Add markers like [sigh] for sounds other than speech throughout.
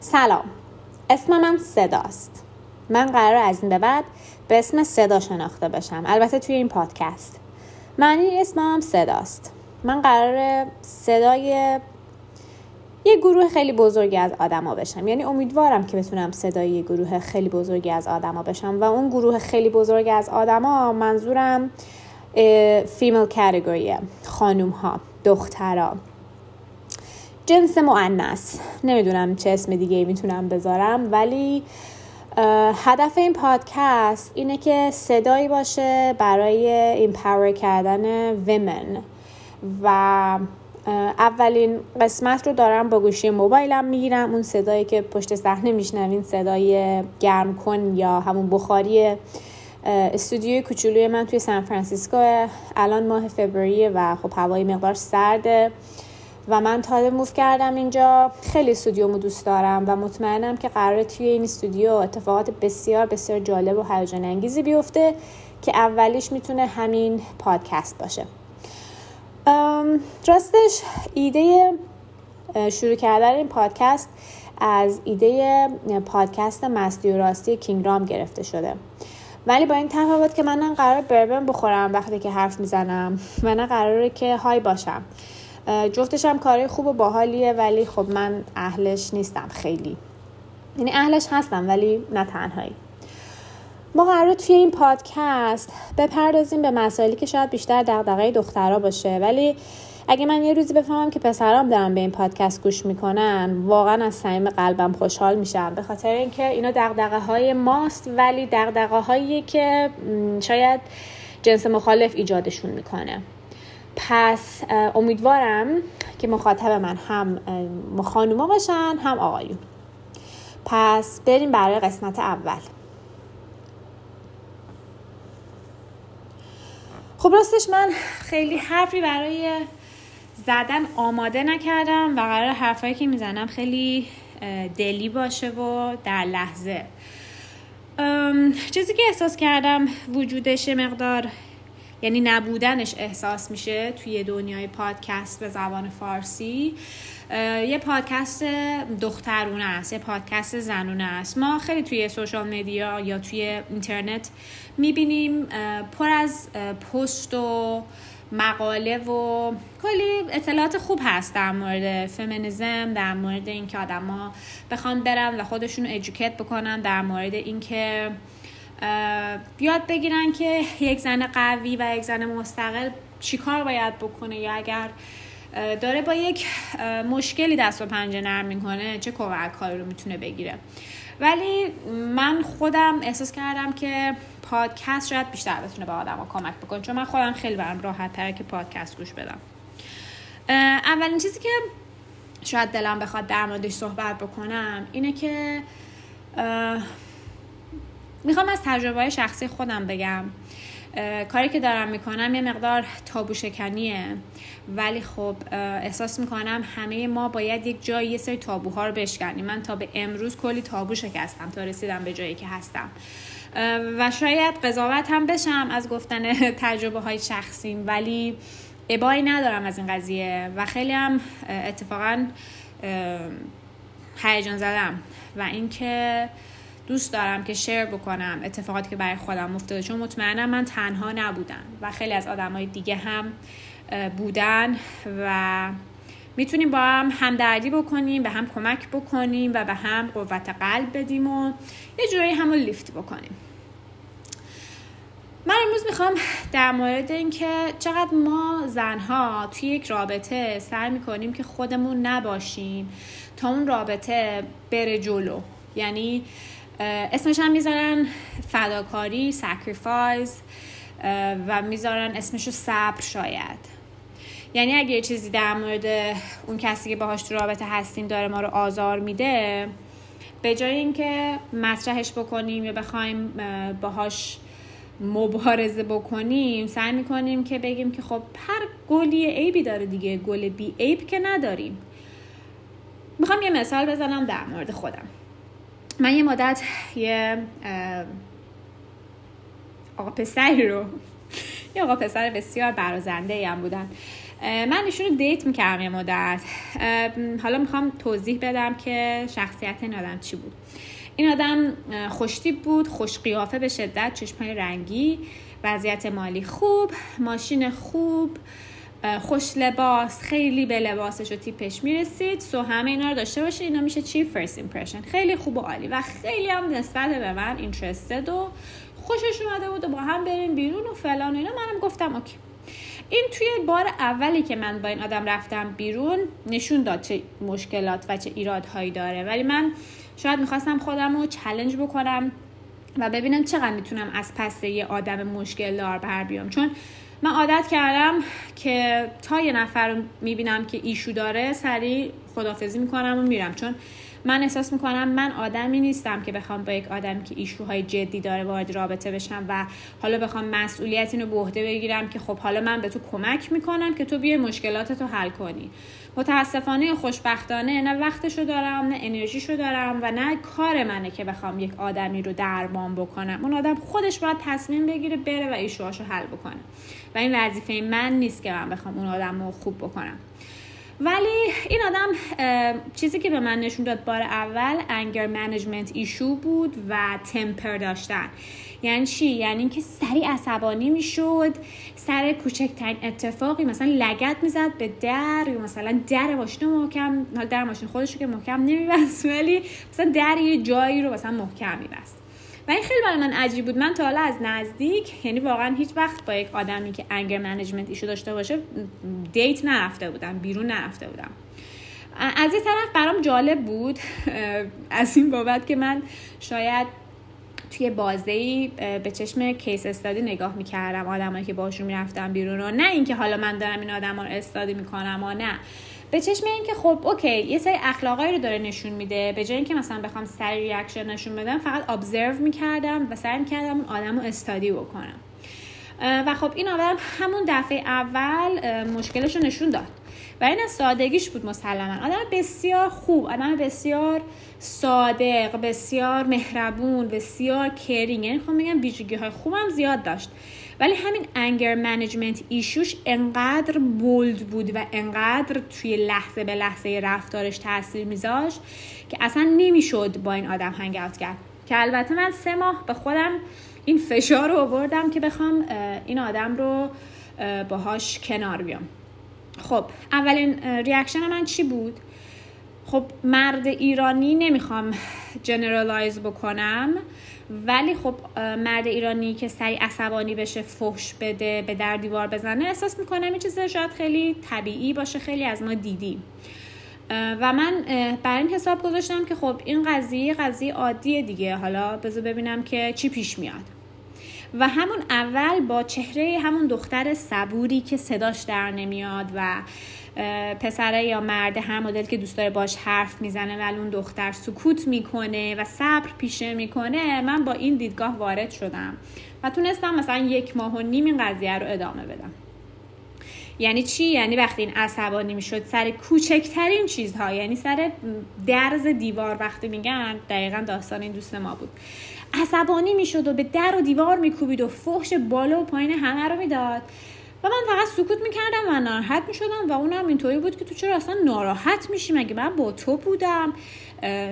سلام. اسم من صداست. من قرار از این به بعد به اسم صدا شناخته بشم. البته توی این پادکست. معنی اسمم صداست. من قرار صدای یه گروه خیلی بزرگی از آدما بشم. یعنی امیدوارم که بتونم صدای یه گروه خیلی بزرگی از آدما بشم و اون گروه خیلی بزرگی از آدما منظورم فیمیل کاتگوریه خانوم ها دخترها جنس مونث نمی‌دونم چه اسم دیگه می‌تونم بذارم ولی هدف این پادکست اینه که صدایی باشه برای empower کردن women و اولین قسمت رو دارم با گوشی موبایلم می‌گیرم. اون صدایی که پشت صحنه میشنوین صدای گرم کن یا همون بخاری استودیوی کوچولوی من توی سان فرانسیسکو. الان ماه فوریه و خب هوای مقدار سرده. و من تازه موف کردم اینجا. خیلی استودیومو دوست دارم و مطمئنم که قرار توی این استودیو اتفاقات بسیار بسیار جالب و هیجان انگیزی بیفته که اولیش می‌تونه همین پادکست باشه. راستش ایده شروع کردن این پادکست از ایده پادکست مستی و راستی کینگرام گرفته شده. ولی با این تفاوت که من قرار بربن بخورم وقتی که حرف می‌زنم نه قراره که های باشم. جفتش هم کاری خوب و باحالیه ولی خب من اهلش نیستم خیلی. یعنی اهلش هستم ولی نه تنهایی. ما قرار توی این پادکست بپردازیم به مسائلی که شاید بیشتر دغدغه دخترها باشه. ولی اگه من یه روزی بفهمم که پسرام دارن به این پادکست گوش می‌کنن واقعا از صمیم قلبم خوشحال میشم. به خاطر اینکه اینا دغدغه های ماست ولی دغدغه هایی که شاید جنس مخالف ایجادشون می‌کنه. پس امیدوارم که مخاطب من هم خانوما باشن هم آقایون. پس بریم برای قسمت اول. خب راستش من خیلی حرفی برای زدن آماده نکردم و قرار حرفایی که می‌زنم خیلی دلی باشه و در لحظه. چیزی که احساس کردم وجودش مقدار یعنی نبودنش احساس میشه توی دنیای پادکست به زبان فارسی. یه پادکست دخترونه است یه پادکست زنونه است. ما خیلی توی سوشال مدیا یا توی اینترنت می‌بینیم پر از پست و مقاله و کلی اطلاعات خوب هست در مورد فمینیزم در مورد اینکه آدما بخوان برن و خودشون ادوکیت بکنن در مورد اینکه یاد بگیرن که یک زن قوی و یک زن مستقل چیکار باید بکنه یا اگر داره با یک مشکلی دست و پنجه نرم می‌کنه چه کمک کاری رو می‌تونه بگیره. ولی من خودم احساس کردم که پادکست شاید بیشتر بتونه به آدم کمک بکنه چون من خودم خیلی برم راحت تره که پادکست گوش بدم. اولین چیزی که شاید دلم بخواد در موردش صحبت بکنم اینه که می‌خوام از تجربه شخصی خودم بگم. کاری که دارم می‌کنم یه مقدار تابو شکنیه. ولی خب احساس می‌کنم همه ما باید یک جایی یه سری تابوها رو بشکنیم. من تا به امروز کلی تابو شکستم تا رسیدم به جایی که هستم. و شاید قضاوت هم بشم از گفتن [laughs] تجربه های شخصیم ولی ابایی ندارم از این قضیه و خیلی هم اتفاقا هیجان زدم. و اینکه دوست دارم که شیر بکنم اتفاقاتی که برای خودم افتاده. چون مطمئنم من تنها نبودم و خیلی از آدمای دیگه هم بودن و می‌تونیم با هم همدردی بکنیم به هم کمک بکنیم و به هم قوت قلب بدیم و یه جورایی همون لیفت بکنیم. من امروز می‌خوام در مورد اینکه چقدر ما زنها توی یک رابطه سعی می‌کنیم که خودمون نباشیم تا اون رابطه بره جلو. یعنی اسمش هم می‌ذارن فداکاری sacrifice و می‌ذارن اسمشو صبر شاید. یعنی اگه یه چیزی در مورد اون کسی که باهاش تو رابطه هستیم داره ما رو آزار میده به جای اینکه مطرحش بکنیم یا بخوایم باهاش مبارزه بکنیم سعی می‌کنیم که بگیم که خب هر گلی عیبی داره دیگه گل بی عیب که نداریم. می‌خوام یه مثال بزنم در مورد خودم. من یه مدت یه آقا پسری رو یه آقا پسر بسیار برازنده هم بودن من ایشون رو دیت می‌کردم یه مدت. حالا می‌خوام توضیح بدم که شخصیت این آدم چی بود. این آدم خوشتیب بود خوش قیافه به شدت چشمای رنگی وضعیت مالی خوب ماشین خوب خوش لباس خیلی به لباسش و تیپش می‌رسید. so همه اینا رو داشته باشه اینا میشه چی؟ first impression خیلی خوب و عالی. و خیلی هم نسبت به من interested و خوشش اومده بود و با هم بریم بیرون و فلان و اینا. منم گفتم okay. این توی بار اولی که من با این آدم رفتم بیرون نشون داد چه مشکلات و چه ایرادهایی داره. ولی من شاید می‌خواستم خودم رو چلنج بکنم و ببینم چقدر می‌تونم از پس یه آدم مشکل دار بر بیام. چون من عادت کردم که تا یه نفر رو می‌بینم که ایشو داره سریع خدافزی می‌کنم و میرم. چون من احساس می‌کنم من آدمی نیستم که بخوام با یک آدمی که ایشوهای جدی داره وارد رابطه بشم و حالا بخوام مسئولیت اینو به عهده بگیرم که خب حالا من به تو کمک می‌کنم که تو بیای مشکلاتتو حل کنی. متاسفانه خوشبختانه نه وقتشو دارم نه انرژیشو دارم و نه کار منه که بخوام یک آدمی رو درمان بکنم. اون آدم خودش باید تصمیم بگیره بره و ایشوهاشو حل بکنه. و این وظیفه من نیست که من بخوام اون آدم رو خوب بکنم. ولی این آدم چیزی که به من نشون داد بار اول انگر منیجمنت ایشو بود و تمپر داشتن. یعنی چی؟ یعنی اینکه سریع عصبانی می‌شد سر کوچکترین اتفاقی مثلا لگد می‌زد به در یا مثلا در ماشین محکم در ماشین خودش که محکم نمیبست ولی مثلا در یه جایی رو مثلا محکم میبست. و این خیلی برای من عجیب بود. من تا حالا از نزدیک یعنی واقعا هیچ وقت با یک آدمی که anger management issue داشته باشه date نرفته بودم بیرون نرفته بودم. از این طرف برام جالب بود از این بابت که من شاید توی بازه به چشم case study نگاه می‌کردم آدمایی که باشون می‌رفتم بیرون و نه اینکه حالا من دارم این آدم رو study می‌کنم و نه. به چشم این که خب okay یه سری اخلاقایی رو داره نشون میده. به جای اینکه مثلا بخوام سریع reaction نشون بدم فقط observe می‌کردم و سعی می‌کردم اون آدم رو study بکنم. و خب این آدم همون دفعه اول مشکلش رو نشون داد. و این از سادگیش بود مسلما. آدم بسیار خوب آدم بسیار صادق بسیار مهربون بسیار caring یعنی خب میگم ویژگی های خوبم زیاد داشت. ولی همین anger management issue ش انقدر bold بود و انقدر توی لحظه به لحظه رفتارش تاثیر میذاشت که اصلا نمی‌شد با این آدم hang کرد. که البته من سه ماه به خودم این فشار رو آوردم که بخوام این آدم رو باهاش کنار بیام. خب اولین reaction من چی بود؟ خب مرد ایرانی نمی‌خوام generalize بکنم. ولی خب مرد ایرانی که سریع عصبانی بشه فحش بده به در دیوار بزنه احساس می‌کنم این چیز شاید خیلی طبیعی باشه خیلی از ما دیدیم. و من بر این حساب گذاشتم که خب این قضیه قضیه عادیه دیگه. حالا بذار ببینم که چی پیش میاد. و همون اول با چهره همون دختر صبوری که صداش در نمیاد و پسره یا مرد هر مدل که دوست داره باش حرف می‌زنه ولی اون دختر سکوت می‌کنه و صبر پیشه می‌کنه من با این دیدگاه وارد شدم و تونستم مثلا یک ماه و نیم این قضیه رو ادامه بدم. یعنی چی؟ یعنی وقتی این عصبانی می‌شد سر کوچکترین چیزها یعنی سر درز دیوار وقتی میگن دقیقا داستان این دوست ما بود. عصبانی می‌شد و به در و دیوار میکوبید و فحش بالا و پایین همه رو می‌داد. و من فقط سکوت می‌کردم و ناراحت می‌شدم و اونم اینطوری بود که تو چرا اصلا ناراحت میشی؟ مگه من با تو بودم؟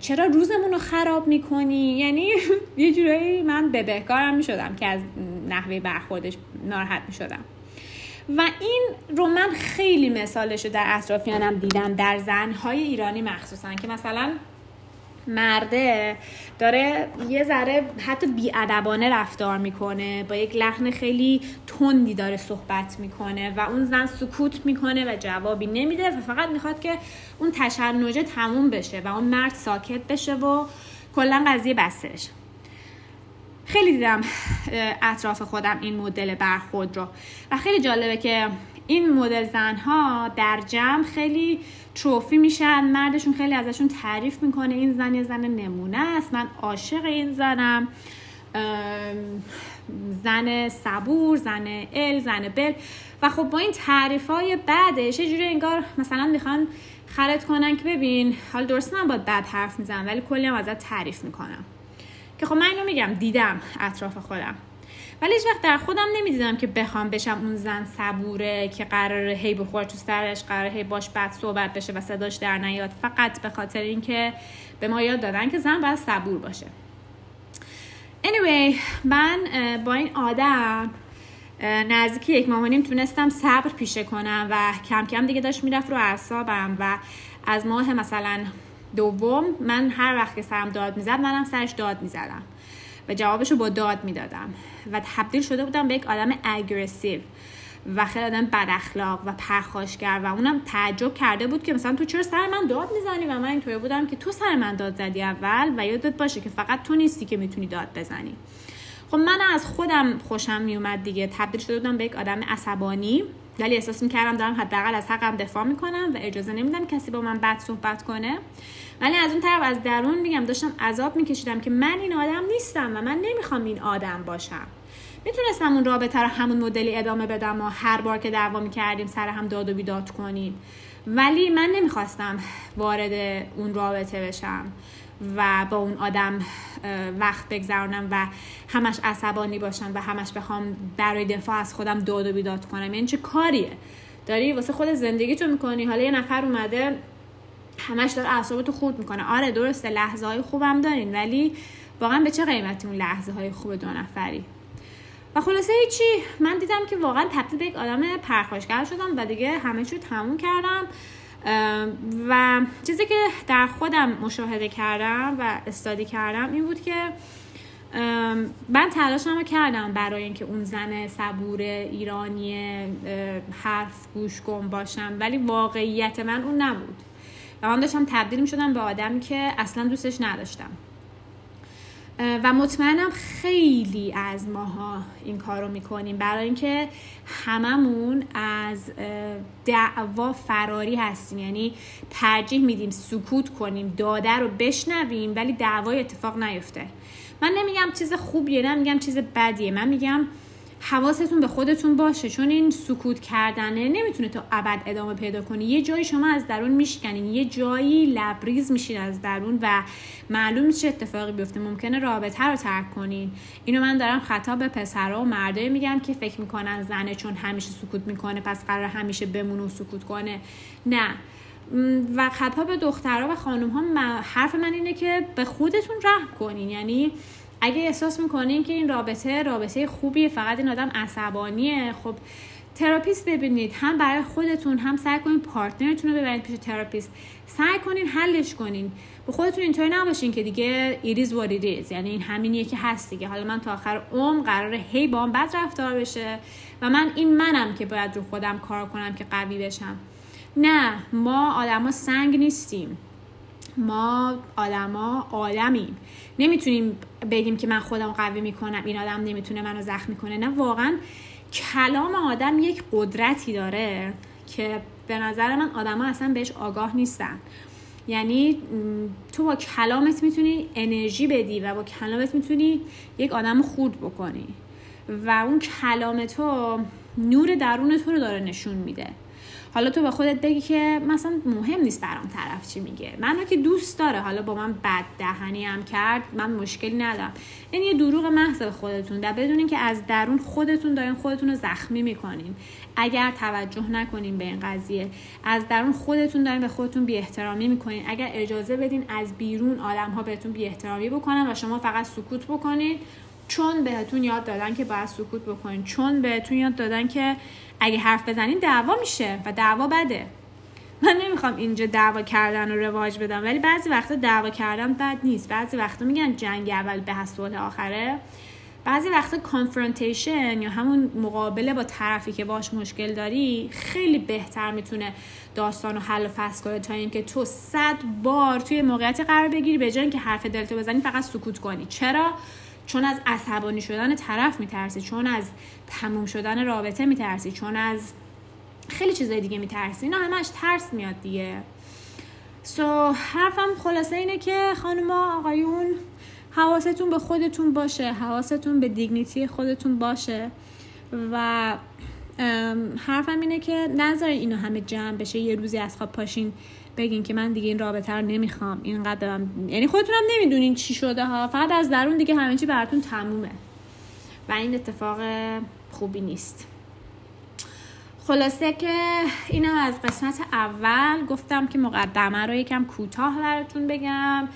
چرا روزمون رو خراب می‌کنی؟ یعنی [laughs] یه جورایی من به بهکارم می‌شدم که از نحوه برخوردش ناراحت می‌شدم. و این رو من خیلی مثالش رو در اطرافیانم دیدم در زنهای ایرانی مخصوصا که مثلا مرده داره یه ذره حتی بیادبانه رفتار می‌کنه با یک لحن خیلی تندی داره صحبت می‌کنه و اون زن سکوت می‌کنه و جوابی نمیده و فقط می‌خواد که اون تشنجه تموم بشه و اون مرد ساکت بشه و کلا قضیه بسته بشه. خیلی دیدم اطراف خودم این مدل برخورد رو. و خیلی جالبه که این مدل زنها در جمع خیلی تروفی میشن مردشون خیلی ازشون تعریف می‌کنه این زن یه زن نمونه است من عاشق این زنم. زن صبور زن ال زن بل. و خب با این تعریف های بعدش یه جوری انگار مثلا می‌خوان خرد کنن که ببین حال درست من باید بد حرف می‌زنم ولی کلی هم ازت تعریف می‌کنم. که خب من اینو میگم دیدم اطراف خودم. ولی هیچ وقت در خودم نمی‌دیدم که بخوام بشم اون زن صبوره که قرار هی بخور تو سرش قرار هی باش بد صحبت بشه و صداش در نیاد. فقط به خاطر اینکه به ما یاد دادن که زن باید صبور باشه. Anyway من با این آدم نزدیک یک ماه نیم تونستم صبر پیشه کنم و کم کم دیگه داشت می‌رفت رو اعصابم و از ماه مثلا دوم من هر وقت که سرم داد می‌زد منم سرش داد می‌زدم. و جوابش رو با داد می‌دادم و تبدیل شده بودم به یک آدم اگریسیو و خیلی آدم بد اخلاق و پرخاشگر و اونم تعجب کرده بود که مثلا تو چرا سر من داد می‌زنی و من اینطوری بودم که تو سر من داد زدی اول و یادت باشه که فقط تو نیستی که می‌تونی داد بزنی. خب من از خودم خوشم میومد دیگه. تبدیل شده بودم به یک آدم عصبانی ولی احساس می‌کردم دارم حداقل از حقم دفاع می‌کنم و اجازه نمیدم کسی با من بد صحبت کنه. ولی از اون طرف از درون میگم داشتم عذاب میکشیدم که من این آدم نیستم و من نمی‌خوام این آدم باشم. می‌تونستم اون رابطه رو همون مدلی ادامه بدم و هر بار که دعوا می‌کردیم سر هم داد و بیداد کنیم. ولی من نمی‌خواستم وارد اون رابطه بشم و با اون آدم وقت بگذرونم و همش عصبانی باشم و همش بخوام برای دفاع از خودم داد و بیداد کنم. یعنی چه کاریه؟ داری واسه خود زندگی تو می‌کنی؟ حالا یه نفر اومده همش داره اعصابتو خورد می‌کنه. آره درسته لحظه های خوبم دارین ولی واقعا به چه قیمتی اون لحظه های خوب دو نفری؟ و خلاصه چی؟ من دیدم که واقعا تبدیل به یک آدم پرخاشگر شدم و دیگه همه چیو تموم کردم. و چیزی که در خودم مشاهده کردم و استادی کردم این بود که من تلاشم رو کردم برای اینکه اون زن صبور ایرانی حرف گوش کن باشم ولی واقعیت من اون نبود. و من داشتم تبدیل می شدم به آدمی که اصلا دوستش نداشتم. و مطمئنم خیلی از ماها این کار رو می‌کنیم. برای اینکه هممون از دعوا فراری هستیم. یعنی ترجیح میدیم سکوت کنیم داده رو بشنویم ولی دعوای اتفاق نیفته. من نمیگم چیز خوبیه نمیگم چیز بدیه. من میگم حواستون به خودتون باشه. چون این سکوت کردنه نمی‌تونه تا ابد ادامه پیدا کنی. یه جایی شما از درون میشکنین. یه جایی لبریز میشین از درون و معلوم چه اتفاقی بیفته. ممکنه رابطه رو ترک کنین. اینو من دارم خطاب به پسرها و مردایی میگم که فکر می‌کنن زنه چون همیشه سکوت می‌کنه پس قراره همیشه بمونه و سکوت کنه. نه. و خطاب به دخترها و خانم ها حرف من اینه که به خودتون رحم کنین. یعنی اگه احساس می‌کنین که این رابطه رابطه خوبیه فقط این آدم عصبانیه خب therapist ببینید هم برای خودتون هم سعی کنین partner تون رو ببرید پیش therapist. سعی کنین حلش کنین. به خودتون اینطوری نباشین که دیگه it is یعنی این همینیه که هست دیگه. حالا من تا آخر عمر قراره هی با هم بد رفتار بشه و من این منم که باید رو خودم کار کنم که قوی بشم. نه ما آدما سنگ نیستیم. ما آدما آدمیم نمی‌تونیم بگیم که من خودم قوی می‌کنم این آدم نمی‌تونه منو زخمی کنه نه واقعا کلام آدم یک قدرتی داره که به نظر من آدما اصلا بهش آگاه نیستن. یعنی تو با کلامت می‌تونی انرژی بدی و با کلامت می‌تونی یک آدم خورد بکنی. و اون کلام تو نور درون تو رو داره نشون میده. حالا تو به خودت بگی که مثلا مهم نیست برام طرف چی میگه. منو که دوست داره. حالا با من بد دهنی هم کرد من مشکلی ندارم. این یه دروغ محض به خودتون. در بدونین که از درون خودتون دارین خودتون رو زخمی می‌کنین. اگر توجه نکنین به این قضیه از درون خودتون دارین به خودتون بی احترامی می‌کنین. اگر اجازه بدین از بیرون آدم ها بهتون بی احترامی بکنن و شما فقط سکوت بکنین چون بهتون یاد دادن که باید سکوت بکنین چون بهتون یاد دادن که اگه حرف بزنین دعوا میشه و دعوا بده. من نمی‌خوام اینجا دعوا کردن رو رواج بدم ولی بعضی وقتا دعوا کردن بد نیست. بعضی وقتا میگن جنگ اول به صلح آخره. بعضی وقتا کانفرونتیشن یا همون مقابله با طرفی که باش مشکل داری خیلی بهتر می‌تونه داستان و حل و فصل کنه تا اینکه تو صد بار توی موقعیتی قرار بگیری به جای اینکه حرف دلتو بزنی فقط سکوت کنی. چرا؟ چون از عصبانی شدن طرف میترسی چون از تموم شدن رابطه میترسی چون از خیلی چیزای دیگه میترسی. اینا همش ترس میاد دیگه. سو so, حرفم خلاصه اینه که خانوما آقایون حواستون به خودتون باشه حواستون به دیگنیتی خودتون باشه و حرفم اینه که نذارین اینو همه جمع بشه یه روزی از خواب پاشین بگین که من دیگه این رابطه رو نمی‌خوام. اینقدر یعنی خودتون هم نمی‌دونین چی شده ها. فقط از درون دیگه همه چی براتون تمومه. و این اتفاق خوبی نیست. خلاصه که اینم از قسمت اول گفتم که مقدمه رو یکم کوتاه براتون بگم.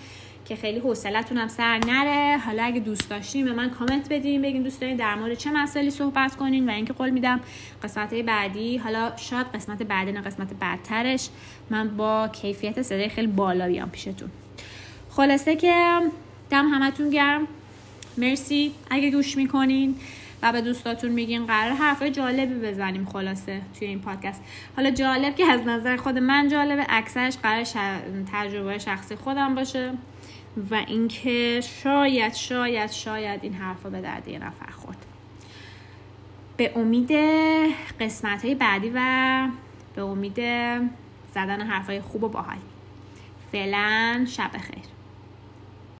که خیلی حوصلتون هم سر نره. حالا اگه دوست داشتین به من کامنت بدین بگین دوست دارین در مورد چه مسائلی صحبت کنین و اینکه قول میدم قسمت بعدی حالا شاید قسمت بعدی نه قسمت بعدترش من با کیفیت صدای خیلی بالا بیام پیشتون. خلاصه که دم همتون گرم. مرسی. اگه گوش می‌کنین و به دوستاتون میگین قرار حرفای جالبی بزنیم خلاصه توی این پادکست. حالا جالب که از نظر خود من جالبه اکثرش قرار تجربه شخصی خودم باشه. و اینکه شاید شاید شاید این حرفا به درد یه نفر خورد. به امید قسمت های بعدی و به امید زدن حرفای خوب و باحال. فعلا شب خیر